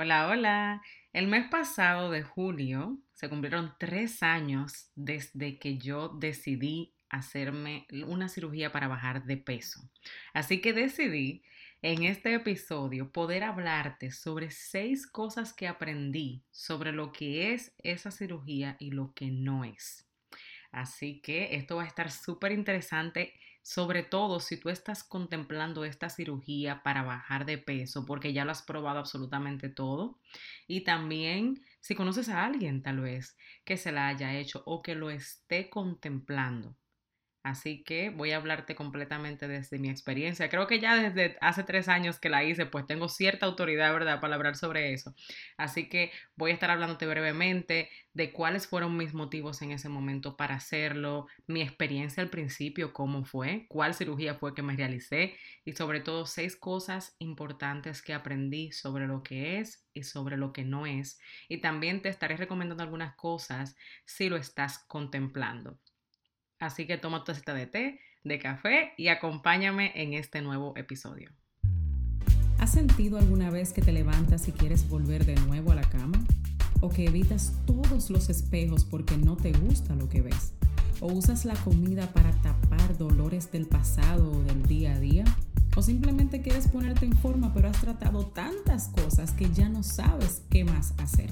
Hola, hola. El mes pasado de julio se cumplieron tres años desde que yo decidí hacerme una cirugía para bajar de peso. Así que decidí en este episodio poder hablarte sobre seis cosas que aprendí sobre lo que es esa cirugía y lo que no es. Así que esto va a estar súper interesante sobre todo si tú estás contemplando esta cirugía para bajar de peso porque ya lo has probado absolutamente todo y también si conoces a alguien tal vez que se la haya hecho o que lo esté contemplando. Así que voy a hablarte completamente desde mi experiencia. Creo que ya desde hace tres años que la hice, pues tengo cierta autoridad, ¿verdad?, para hablar sobre eso. Así que voy a estar hablándote brevemente de cuáles fueron mis motivos en ese momento para hacerlo, mi experiencia al principio, cómo fue, cuál cirugía fue que me realicé y sobre todo seis cosas importantes que aprendí sobre lo que es y sobre lo que no es. Y también te estaré recomendando algunas cosas si lo estás contemplando. Así que toma tu tacita de té, de café y acompáñame en este nuevo episodio. ¿Has sentido alguna vez que te levantas y quieres volver de nuevo a la cama? ¿O que evitas todos los espejos porque no te gusta lo que ves? ¿O usas la comida para tapar dolores del pasado o del día a día? ¿O simplemente quieres ponerte en forma pero has tratado tantas cosas que ya no sabes qué más hacer?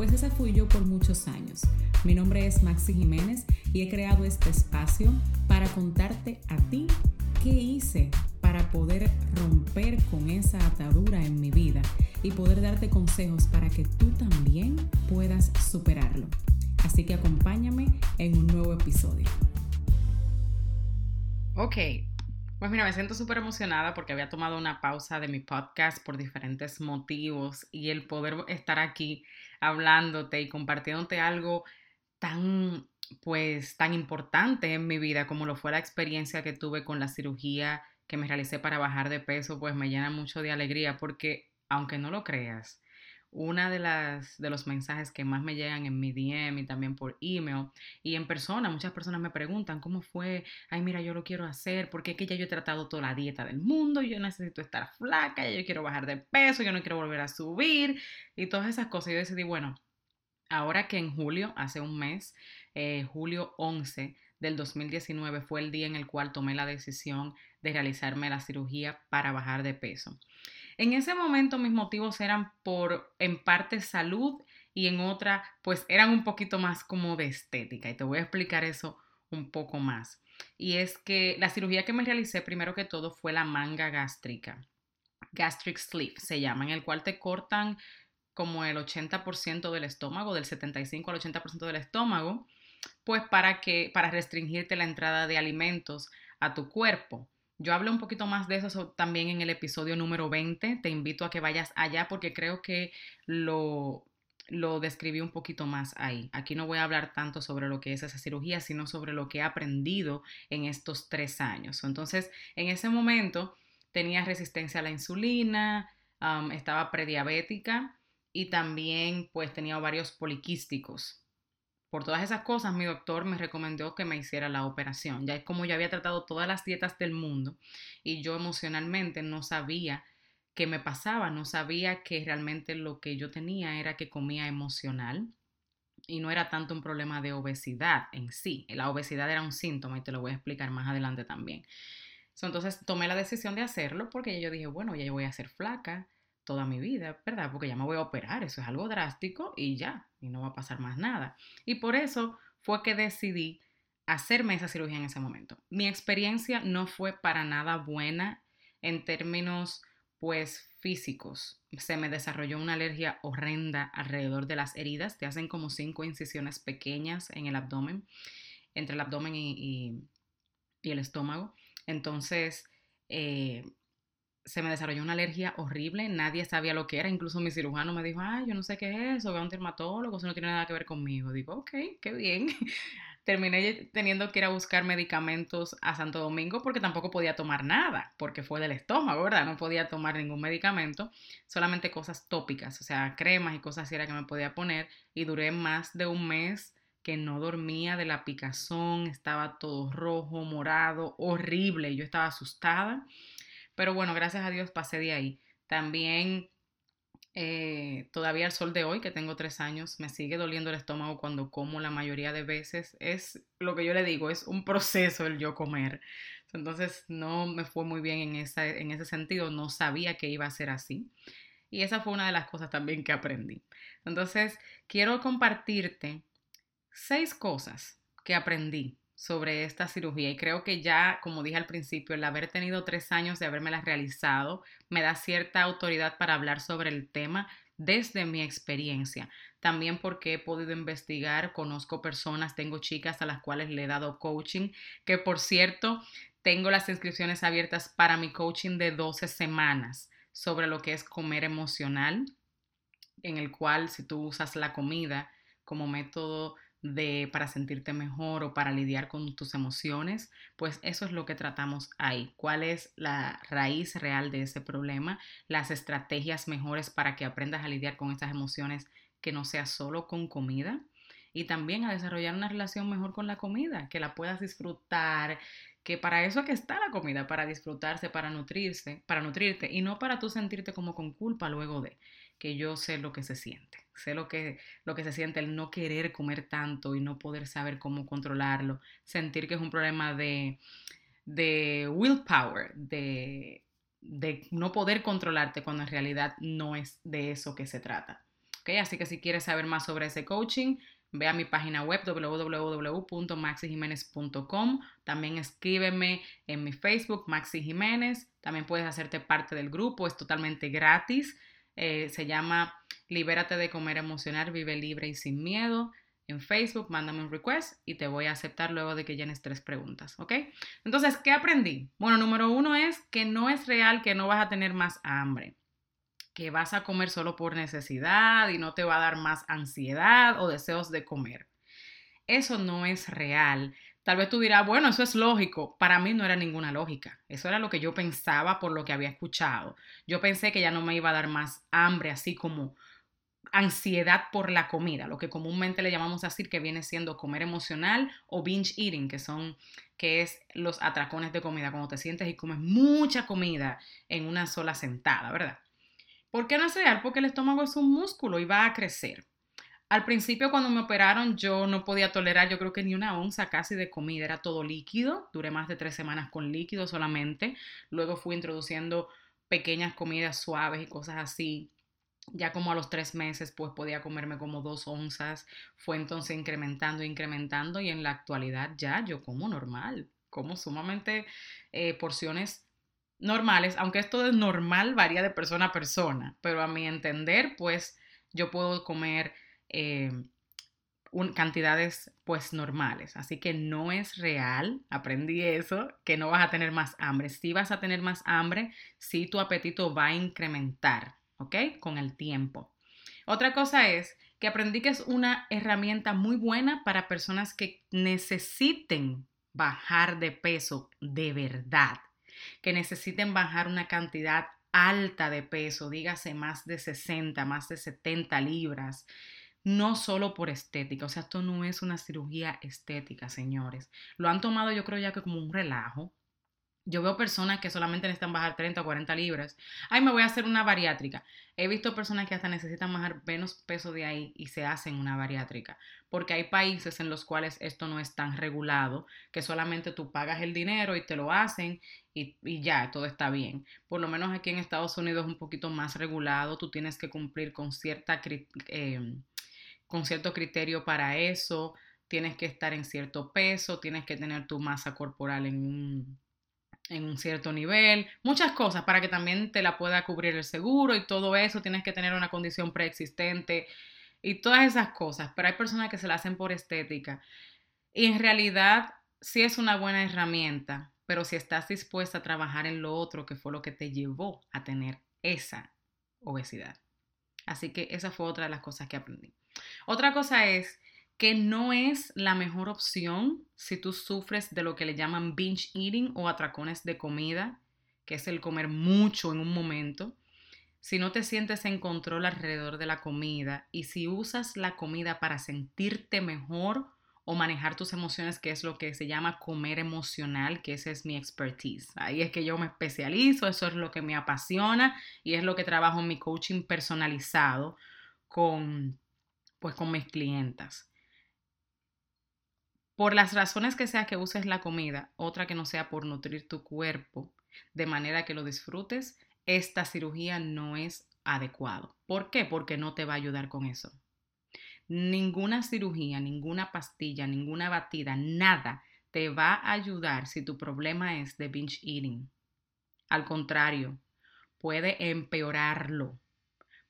Pues esa fui yo por muchos años. Mi nombre es Maxi Jiménez y he creado este espacio para contarte a ti qué hice para poder romper con esa atadura en mi vida y poder darte consejos para que tú también puedas superarlo. Así que acompáñame en un nuevo episodio. Ok, pues mira, me siento súper emocionada porque había tomado una pausa de mi podcast por diferentes motivos y el poder estar aquí hablándote y compartiéndote algo tan, pues, tan importante en mi vida como lo fue la experiencia que tuve con la cirugía que me realicé para bajar de peso, pues me llena mucho de alegría porque, aunque no lo creas, una de las de los mensajes que más me llegan en mi DM y también por email y en persona, muchas personas me preguntan cómo fue, ay mira, yo lo quiero hacer porque es que ya yo he tratado toda la dieta del mundo, yo necesito estar flaca, ya yo quiero bajar de peso, yo no quiero volver a subir y todas esas cosas. Yo decidí, bueno, Ahora que en julio, hace un mes, eh, julio 11 del 2019 fue el día en el cual tomé la decisión de realizarme la cirugía para bajar de peso. En ese momento mis motivos eran por en parte salud y en otra pues eran un poquito más como de estética y te voy a explicar eso un poco más. Y es que la cirugía que me realicé primero que todo fue la manga gástrica. Gastric sleeve se llama, en el cual te cortan como el 80% del estómago, del 75 al 80% del estómago, pues para que para restringirte la entrada de alimentos a tu cuerpo. Yo hablo un poquito más de eso también en el episodio número 20. Te invito a que vayas allá porque creo que lo, lo describí un poquito más ahí. Aquí no voy a hablar tanto sobre lo que es esa cirugía, sino sobre lo que he aprendido en estos tres años. Entonces, en ese momento tenía resistencia a la insulina, estaba prediabética y también pues tenía varios poliquísticos. Por todas esas cosas, mi doctor me recomendó que me hiciera la operación. Ya es como yo había tratado todas las dietas del mundo y yo emocionalmente no sabía qué me pasaba, no sabía que realmente lo que yo tenía era que comía emocional y no era tanto un problema de obesidad en sí. La obesidad era un síntoma y te lo voy a explicar más adelante también. Entonces tomé la decisión de hacerlo porque yo dije, bueno, ya yo voy a ser flaca, toda mi vida, ¿verdad? Porque ya me voy a operar, eso es algo drástico y ya, y no va a pasar más nada. Y por eso fue que decidí hacerme esa cirugía en ese momento. Mi experiencia no fue para nada buena en términos pues físicos. Se me desarrolló una alergia horrenda alrededor de las heridas. Te hacen como cinco incisiones pequeñas en el abdomen, entre el abdomen y, y, el estómago. Entonces, eh, se me desarrolló una alergia horrible, nadie sabía lo que era, incluso mi cirujano me dijo, ay, yo no sé qué es eso, ve a un dermatólogo, eso no tiene nada que ver conmigo. Digo, ok, qué bien. Terminé teniendo que ir a buscar medicamentos a Santo Domingo porque tampoco podía tomar nada, porque fue del estómago, ¿verdad? No podía tomar ningún medicamento, solamente cosas tópicas, o sea, cremas y cosas así era que me podía poner y duré más de un mes que no dormía de la picazón, estaba todo rojo, morado, horrible, yo estaba asustada pero bueno, gracias a Dios pasé de ahí. También Eh, todavía al sol de hoy, que tengo tres años, me sigue doliendo el estómago cuando como la mayoría de veces. Es lo que yo le digo, es un proceso el yo comer. Entonces no me fue muy bien en, esa, en ese sentido, no sabía que iba a ser así. Y esa fue una de las cosas también que aprendí. Entonces, quiero compartirte seis cosas que aprendí sobre esta cirugía y creo que ya, como dije al principio, el haber tenido tres años de habérmela realizado me da cierta autoridad para hablar sobre el tema desde mi experiencia. También porque he podido investigar, conozco personas, tengo chicas a las cuales le he dado coaching, que por cierto, tengo las inscripciones abiertas para mi coaching de 12 semanas sobre lo que es comer emocional, en el cual si tú usas la comida como método de para sentirte mejor o para lidiar con tus emociones, pues eso es lo que tratamos ahí. ¿Cuál es la raíz real de ese problema? Las estrategias mejores para que aprendas a lidiar con estas emociones que no sea solo con comida y también a desarrollar una relación mejor con la comida, que la puedas disfrutar, que para eso que está la comida, para disfrutarse, para nutrirse, para nutrirte y no para tú sentirte como con culpa luego de que yo sé lo que se siente, sé lo que, lo que se siente el no querer comer tanto y no poder saber cómo controlarlo, sentir que es un problema de, de willpower, de, de no poder controlarte cuando en realidad no es de eso que se trata. ¿Okay? Así que si quieres saber más sobre ese coaching, ve a mi página web www.maxijiménez.com. También escríbeme en mi Facebook, Maxi Jiménez. También puedes hacerte parte del grupo, es totalmente gratis. Eh, se llama Libérate de comer emocional, vive libre y sin miedo. En Facebook, mándame un request y te voy a aceptar luego de que llenes tres preguntas, ¿ok? Entonces, ¿qué aprendí? Bueno, número uno es que no es real que no vas a tener más hambre, que vas a comer solo por necesidad y no te va a dar más ansiedad o deseos de comer. Eso no es real. Tal vez tú dirás, bueno, eso es lógico. Para mí no era ninguna lógica. Eso era lo que yo pensaba por lo que había escuchado. Yo pensé que ya no me iba a dar más hambre, así como ansiedad por la comida, lo que comúnmente le llamamos así, que viene siendo comer emocional o binge eating, que son que es los atracones de comida, cuando te sientes y comes mucha comida en una sola sentada, ¿verdad? ¿Por qué no es? Porque el estómago es un músculo y va a crecer. Al principio cuando me operaron yo no podía tolerar, yo creo que ni una onza casi de comida, era todo líquido, duré más de tres semanas con líquido solamente, luego fui introduciendo pequeñas comidas suaves y cosas así. Ya como a los tres meses pues podía comerme como dos onzas, fue entonces incrementando, incrementando y en la actualidad ya yo como normal, como sumamente eh, porciones normales, aunque esto de normal varía de persona a persona, pero a mi entender pues yo puedo comer eh, cantidades pues normales. Así que no es real, aprendí eso, que no vas a tener más hambre. Si vas a tener más hambre, si tu apetito va a incrementar, ¿ok? Con el tiempo. Otra cosa es que aprendí que es una herramienta muy buena para personas que necesiten bajar de peso de verdad, que necesiten bajar una cantidad alta de peso, dígase más de 60, más de 70 libras, no solo por estética, o sea, esto no es una cirugía estética, señores. Lo han tomado yo creo ya que como un relajo. Yo veo personas que solamente necesitan bajar 30 o 40 libras. Ay, me voy a hacer una bariátrica. He visto personas que hasta necesitan bajar menos peso de ahí y se hacen una bariátrica. Porque hay países en los cuales esto no es tan regulado, que solamente tú pagas el dinero y te lo hacen y, ya, todo está bien. Por lo menos aquí en Estados Unidos es un poquito más regulado. Tú tienes que cumplir con cierta... Eh, con cierto criterio para eso, tienes que estar en cierto peso, tienes que tener tu masa corporal en un, en un cierto nivel, muchas cosas para que también te la pueda cubrir el seguro y todo eso, tienes que tener una condición preexistente y todas esas cosas, pero hay personas que se la hacen por estética y en realidad sí es una buena herramienta, pero si estás dispuesta a trabajar en lo otro que fue lo que te llevó a tener esa obesidad. Así que esa fue otra de las cosas que aprendí. Otra cosa es que no es la mejor opción si tú sufres de lo que le llaman binge eating o atracones de comida, que es el comer mucho en un momento. Si no te sientes en control alrededor de la comida y si usas la comida para sentirte mejor o manejar tus emociones, que es lo que se llama comer emocional, que esa es mi expertise. Ahí es que yo me especializo, eso es lo que me apasiona y es lo que trabajo en mi coaching personalizado con, pues, con mis clientas. Por las razones que sea que uses la comida, otra que no sea por nutrir tu cuerpo de manera que lo disfrutes, esta cirugía no es adecuado. ¿Por qué? Porque no te va a ayudar con eso. Ninguna cirugía, ninguna pastilla, ninguna batida, nada te va a ayudar si tu problema es de binge eating. Al contrario, puede empeorarlo.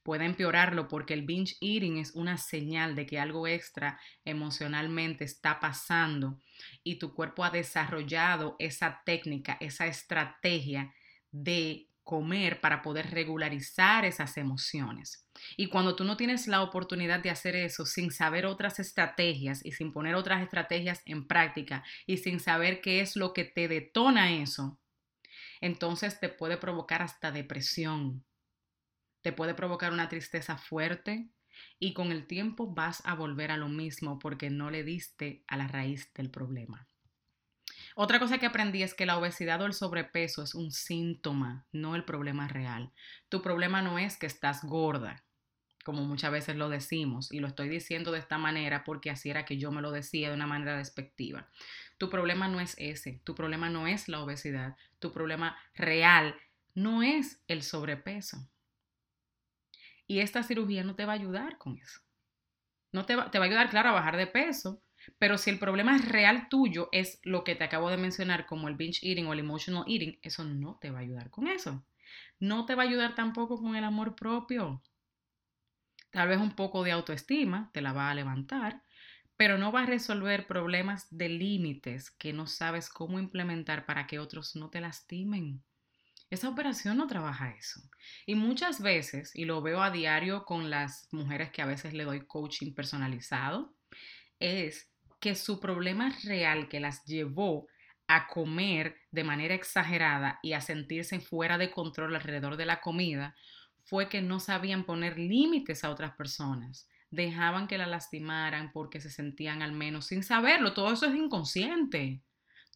Puede empeorarlo porque el binge eating es una señal de que algo extra emocionalmente está pasando y tu cuerpo ha desarrollado esa técnica, esa estrategia de comer para poder regularizar esas emociones. Y cuando tú no tienes la oportunidad de hacer eso sin saber otras estrategias y sin poner otras estrategias en práctica y sin saber qué es lo que te detona eso, entonces te puede provocar hasta depresión, te puede provocar una tristeza fuerte y con el tiempo vas a volver a lo mismo porque no le diste a la raíz del problema. Otra cosa que aprendí es que la obesidad o el sobrepeso es un síntoma, no el problema real. Tu problema no es que estás gorda, como muchas veces lo decimos, y lo estoy diciendo de esta manera porque así era que yo me lo decía de una manera despectiva. Tu problema no es ese, tu problema no es la obesidad, tu problema real no es el sobrepeso. Y esta cirugía no te va a ayudar con eso. No te va, te va a ayudar, claro, a bajar de peso, pero si el problema real tuyo es lo que te acabo de mencionar como el binge eating o el emotional eating, eso no te va a ayudar con eso. No te va a ayudar tampoco con el amor propio. Tal vez un poco de autoestima te la va a levantar, pero no va a resolver problemas de límites que no sabes cómo implementar para que otros no te lastimen. Esa operación no trabaja eso. Y muchas veces, y lo veo a diario con las mujeres que a veces le doy coaching personalizado, es que su problema real que las llevó a comer de manera exagerada y a sentirse fuera de control alrededor de la comida fue que no sabían poner límites a otras personas. Dejaban que la lastimaran porque se sentían al menos sin saberlo. Todo eso es inconsciente.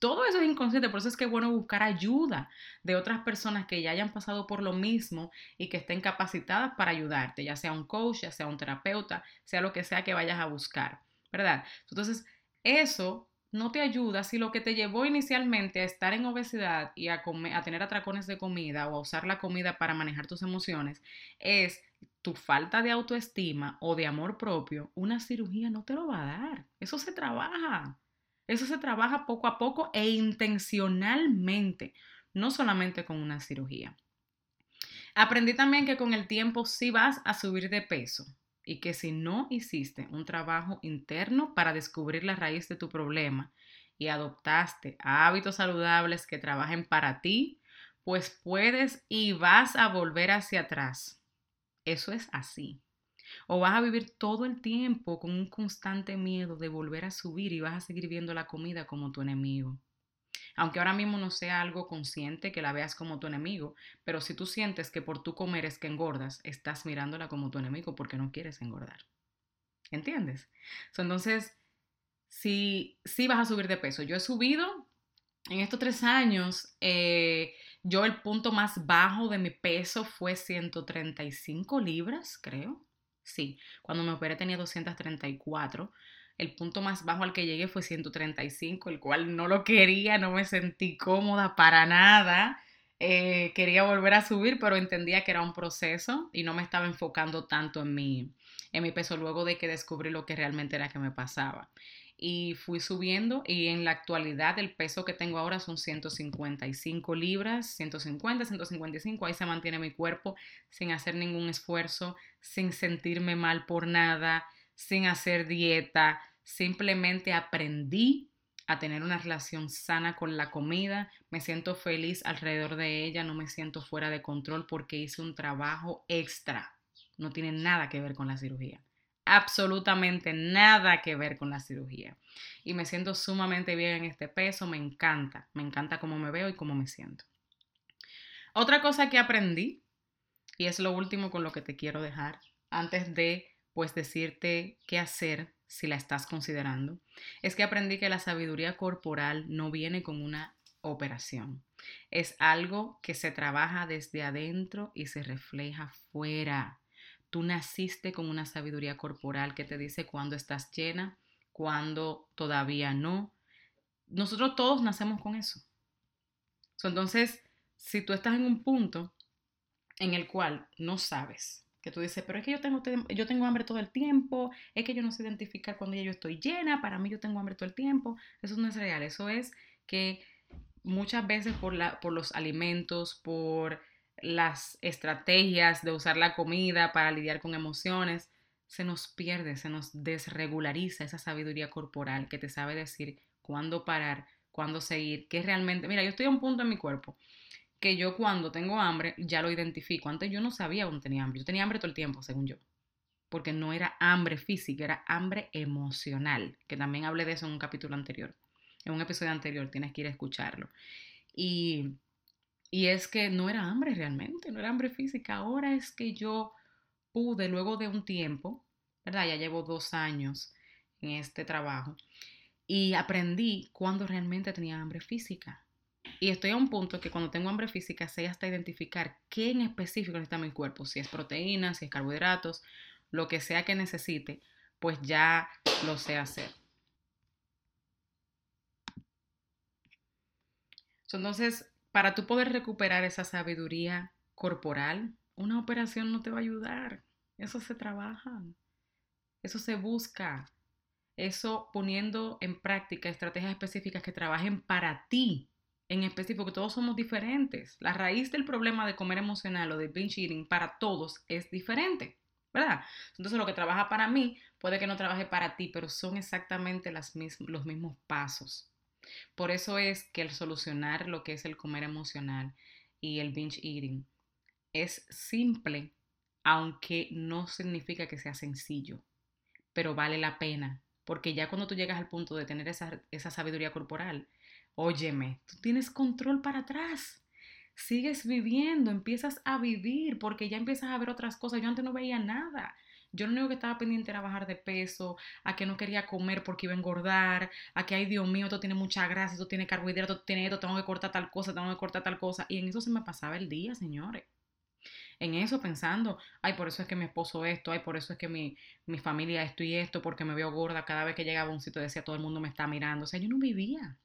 Todo eso es inconsciente, por eso es que es bueno buscar ayuda de otras personas que ya hayan pasado por lo mismo y que estén capacitadas para ayudarte, ya sea un coach, ya sea un terapeuta, sea lo que sea que vayas a buscar, ¿verdad? Entonces, eso no te ayuda si lo que te llevó inicialmente a estar en obesidad y a, a tener atracones de comida o a usar la comida para manejar tus emociones es tu falta de autoestima o de amor propio, una cirugía no te lo va a dar. Eso se trabaja. Eso se trabaja poco a poco e intencionalmente, no solamente con una cirugía. Aprendí también que con el tiempo sí vas a subir de peso y que si no hiciste un trabajo interno para descubrir la raíz de tu problema y adoptaste hábitos saludables que trabajen para ti, pues puedes y vas a volver hacia atrás. Eso es así. O vas a vivir todo el tiempo con un constante miedo de volver a subir y vas a seguir viendo la comida como tu enemigo aunque ahora mismo no sea algo consciente que la veas como tu enemigo, pero si tú sientes que por tu comer es que engordas, estás mirándola como tu enemigo porque no quieres engordar. ¿Entiendes? entonces, si, si vas a subir de peso, yo he subido en estos tres años, eh, yo el punto más bajo de mi peso fue 135 libras, creo. Sí, cuando me operé tenía 234. El punto más bajo al que llegué fue 135, el cual no lo quería, no me sentí cómoda para nada. Eh, quería volver a subir, pero entendía que era un proceso y no me estaba enfocando tanto en mi, en mi peso luego de que descubrí lo que realmente era que me pasaba. Y fui subiendo y en la actualidad el peso que tengo ahora son 155 libras, 150, 155, ahí se mantiene mi cuerpo sin hacer ningún esfuerzo, sin sentirme mal por nada, sin hacer dieta, simplemente aprendí a tener una relación sana con la comida, me siento feliz alrededor de ella, no me siento fuera de control porque hice un trabajo extra. No tiene nada que ver con la cirugía. Absolutamente nada que ver con la cirugía. Y me siento sumamente bien en este peso, me encanta, me encanta cómo me veo y cómo me siento. Otra cosa que aprendí, y es lo último con lo que te quiero dejar, antes de pues decirte qué hacer si la estás considerando, es que aprendí que la sabiduría corporal no viene con una operación. Es algo que se trabaja desde adentro y se refleja fuera. Tú naciste con una sabiduría corporal que te dice cuándo estás llena, cuándo todavía no. Nosotros todos nacemos con eso. Entonces, si tú estás en un punto en el cual no sabes, que tú dices, pero es que yo tengo, yo tengo hambre todo el tiempo, es que yo no sé identificar cuando ya yo estoy llena, para mí yo tengo hambre todo el tiempo, eso no es real, eso es que muchas veces por, los alimentos, por las estrategias de usar la comida para lidiar con emociones, se nos pierde, se nos desregulariza esa sabiduría corporal que te sabe decir cuándo parar, cuándo seguir, qué realmente, mira, yo estoy a un punto en mi cuerpo que yo cuando tengo hambre ya lo identifico. Antes yo no sabía cuando tenía hambre, yo tenía hambre todo el tiempo, según yo, porque no era hambre física, era hambre emocional, que también hablé de eso en un capítulo anterior, en un episodio anterior, tienes que ir a escucharlo. Y y es que no era hambre realmente, no era hambre física. Ahora es que yo pude, luego de un tiempo, ¿verdad? Ya llevo dos años en este trabajo y aprendí cuando realmente tenía hambre física. Y estoy a un punto que cuando tengo hambre física sé hasta identificar qué en específico necesita mi cuerpo, si es proteína, si es carbohidratos, lo que sea que necesite, pues ya lo sé hacer. Entonces, para tú poder recuperar esa sabiduría corporal, una operación no te va a ayudar. Eso se trabaja, eso se busca, eso poniendo en práctica estrategias específicas que trabajen para ti, en específico, todos somos diferentes. La raíz del problema de comer emocional o de binge eating para todos es diferente, ¿verdad? Entonces lo que trabaja para mí puede que no trabaje para ti, pero son exactamente las los mismos pasos. Por eso es que el solucionar lo que es el comer emocional y el binge eating es simple, aunque no significa que sea sencillo, pero vale la pena, porque ya cuando tú llegas al punto de tener esa, esa sabiduría corporal, óyeme, tú tienes control para atrás. Sigues viviendo, empiezas a vivir porque ya empiezas a ver otras cosas. Yo antes no veía nada. Yo lo único que estaba pendiente era bajar de peso, a que no quería comer porque iba a engordar, a que, ay Dios mío, esto tiene mucha grasa, esto tiene carbohidratos, esto tiene esto, tengo que cortar tal cosa, tengo que cortar tal cosa. Y en eso se me pasaba el día, señores. En eso pensando, ay, por eso es que mi esposo esto, ay, por eso es que mi, mi familia esto y esto, porque me veo gorda cada vez que llegaba a un sitio decía todo el mundo me está mirando. O sea, yo no vivía.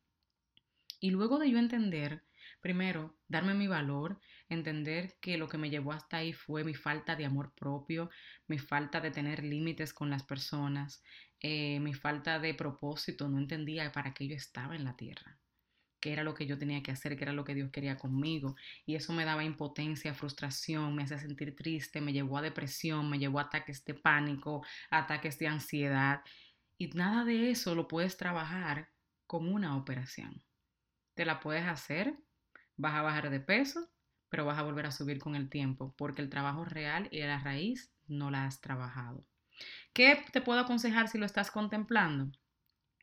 Y luego de yo entender, primero, darme mi valor, entender que lo que me llevó hasta ahí fue mi falta de amor propio, mi falta de tener límites con las personas, eh, mi falta de propósito, no entendía para qué yo estaba en la tierra qué era lo que yo tenía que hacer, qué era lo que Dios quería conmigo. Y eso me daba impotencia, frustración, me hacía sentir triste, me llevó a depresión, me llevó a ataques de pánico, ataques de ansiedad. Y nada de eso lo puedes trabajar con una operación. Te la puedes hacer, vas a bajar de peso, pero vas a volver a subir con el tiempo, porque el trabajo real y la raíz no la has trabajado. ¿Qué te puedo aconsejar si lo estás contemplando?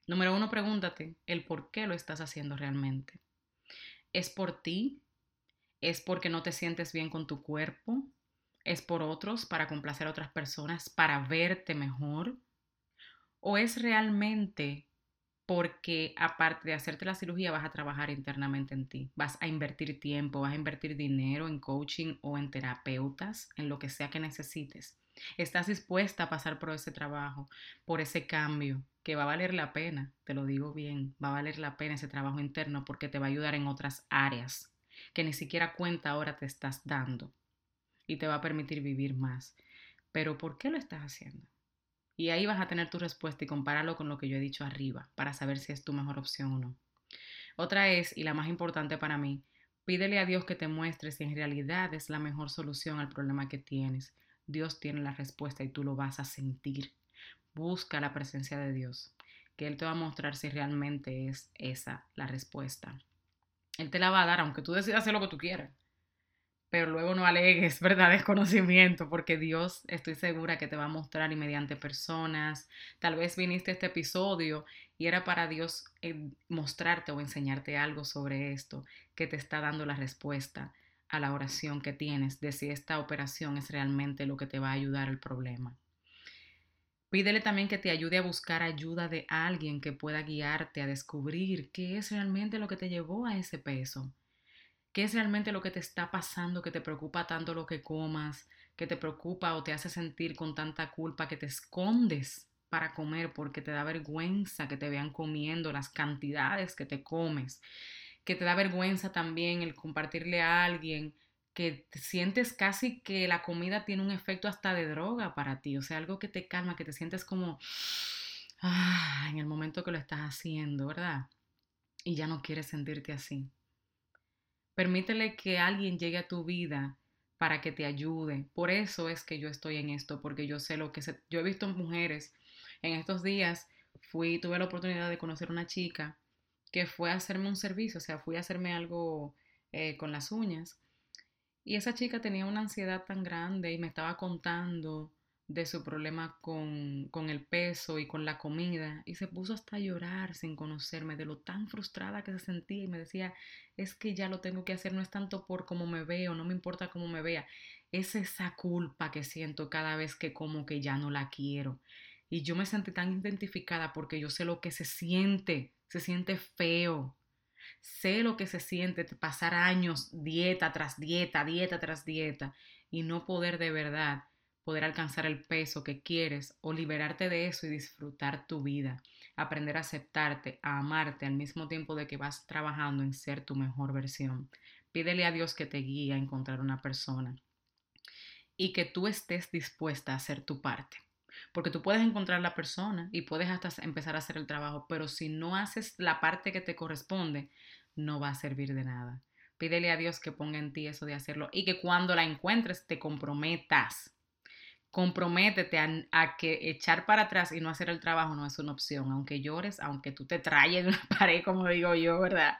Número uno, pregúntate el por qué lo estás haciendo realmente. ¿Es por ti? ¿Es porque no te sientes bien con tu cuerpo? ¿Es por otros, para complacer a otras personas, para verte mejor? ¿O es realmente porque aparte de hacerte la cirugía vas a trabajar internamente en ti, vas a invertir tiempo, vas a invertir dinero en coaching o en terapeutas, en lo que sea que necesites. Estás dispuesta a pasar por ese trabajo, por ese cambio, que va a valer la pena, te lo digo bien, va a valer la pena ese trabajo interno porque te va a ayudar en otras áreas que ni siquiera cuenta ahora te estás dando y te va a permitir vivir más. Pero ¿por qué lo estás haciendo? Y ahí vas a tener tu respuesta y compáralo con lo que yo he dicho arriba para saber si es tu mejor opción o no. Otra es, y la más importante para mí, pídele a Dios que te muestre si en realidad es la mejor solución al problema que tienes. Dios tiene la respuesta y tú lo vas a sentir. Busca la presencia de Dios, que Él te va a mostrar si realmente es esa la respuesta. Él te la va a dar, aunque tú decidas hacer lo que tú quieras pero luego no alegues, ¿verdad? Desconocimiento, porque Dios estoy segura que te va a mostrar y mediante personas. Tal vez viniste a este episodio y era para Dios eh, mostrarte o enseñarte algo sobre esto, que te está dando la respuesta a la oración que tienes de si esta operación es realmente lo que te va a ayudar al problema. Pídele también que te ayude a buscar ayuda de alguien que pueda guiarte a descubrir qué es realmente lo que te llevó a ese peso. ¿Qué es realmente lo que te está pasando, que te preocupa tanto lo que comas, que te preocupa o te hace sentir con tanta culpa que te escondes para comer porque te da vergüenza que te vean comiendo las cantidades que te comes, que te da vergüenza también el compartirle a alguien que te sientes casi que la comida tiene un efecto hasta de droga para ti, o sea, algo que te calma, que te sientes como ah, en el momento que lo estás haciendo, ¿verdad? Y ya no quieres sentirte así. Permítele que alguien llegue a tu vida para que te ayude. Por eso es que yo estoy en esto, porque yo sé lo que se, yo he visto mujeres en estos días fui tuve la oportunidad de conocer una chica que fue a hacerme un servicio, o sea, fui a hacerme algo eh, con las uñas y esa chica tenía una ansiedad tan grande y me estaba contando de su problema con, con, el peso y con la comida y se puso hasta a llorar sin conocerme de lo tan frustrada que se sentía y me decía, es que ya lo tengo que hacer, no es tanto por cómo me veo, no me importa cómo me vea, es esa culpa que siento cada vez que como que ya no la quiero. Y yo me sentí tan identificada porque yo sé lo que se siente, se siente feo, Sé lo que se siente pasar años dieta tras dieta, dieta tras dieta y no poder de verdad poder alcanzar el peso que quieres o liberarte de eso y disfrutar tu vida, aprender a aceptarte, a amarte al mismo tiempo de que vas trabajando en ser tu mejor versión. Pídele a Dios que te guíe a encontrar una persona y que tú estés dispuesta a hacer tu parte. Porque tú puedes encontrar la persona y puedes hasta empezar a hacer el trabajo, pero si no haces la parte que te corresponde, no va a servir de nada. Pídele a Dios que ponga en ti eso de hacerlo y que cuando la encuentres te comprometas. Comprométete a, que echar para atrás y no hacer el trabajo no es una opción. Aunque llores, aunque tú te trayes de una pared, como digo yo, ¿verdad?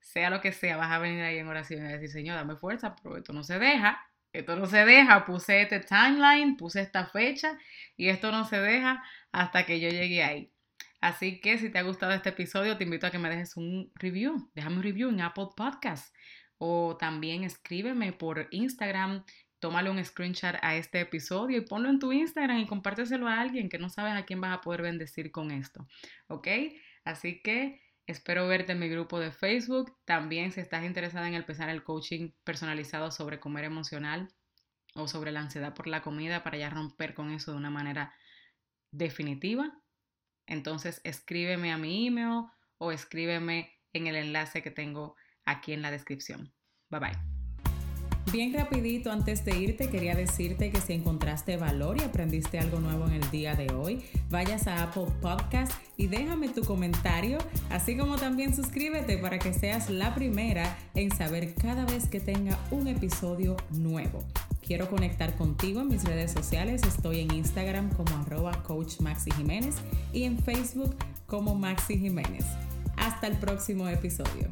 Sea lo que sea, vas a venir ahí en oración y a decir, Señor, dame fuerza, pero esto no se deja esto no se deja, puse este timeline, puse esta fecha y esto no se deja hasta que yo llegue ahí. Así que si te ha gustado este episodio, te invito a que me dejes un review. Déjame un review en Apple Podcast o también escríbeme por Instagram. Tómale un screenshot a este episodio y ponlo en tu Instagram y compárteselo a alguien que no sabes a quién vas a poder bendecir con esto. ¿Ok? Así que Espero verte en mi grupo de Facebook. También si estás interesada en empezar el coaching personalizado sobre comer emocional o sobre la ansiedad por la comida para ya romper con eso de una manera definitiva, entonces escríbeme a mi email o escríbeme en el enlace que tengo aquí en la descripción. Bye bye. Bien rapidito antes de irte quería decirte que si encontraste valor y aprendiste algo nuevo en el día de hoy, vayas a Apple Podcast y déjame tu comentario, así como también suscríbete para que seas la primera en saber cada vez que tenga un episodio nuevo. Quiero conectar contigo en mis redes sociales, estoy en Instagram como arroba coach Maxi Jiménez y en Facebook como Maxi Jiménez. Hasta el próximo episodio.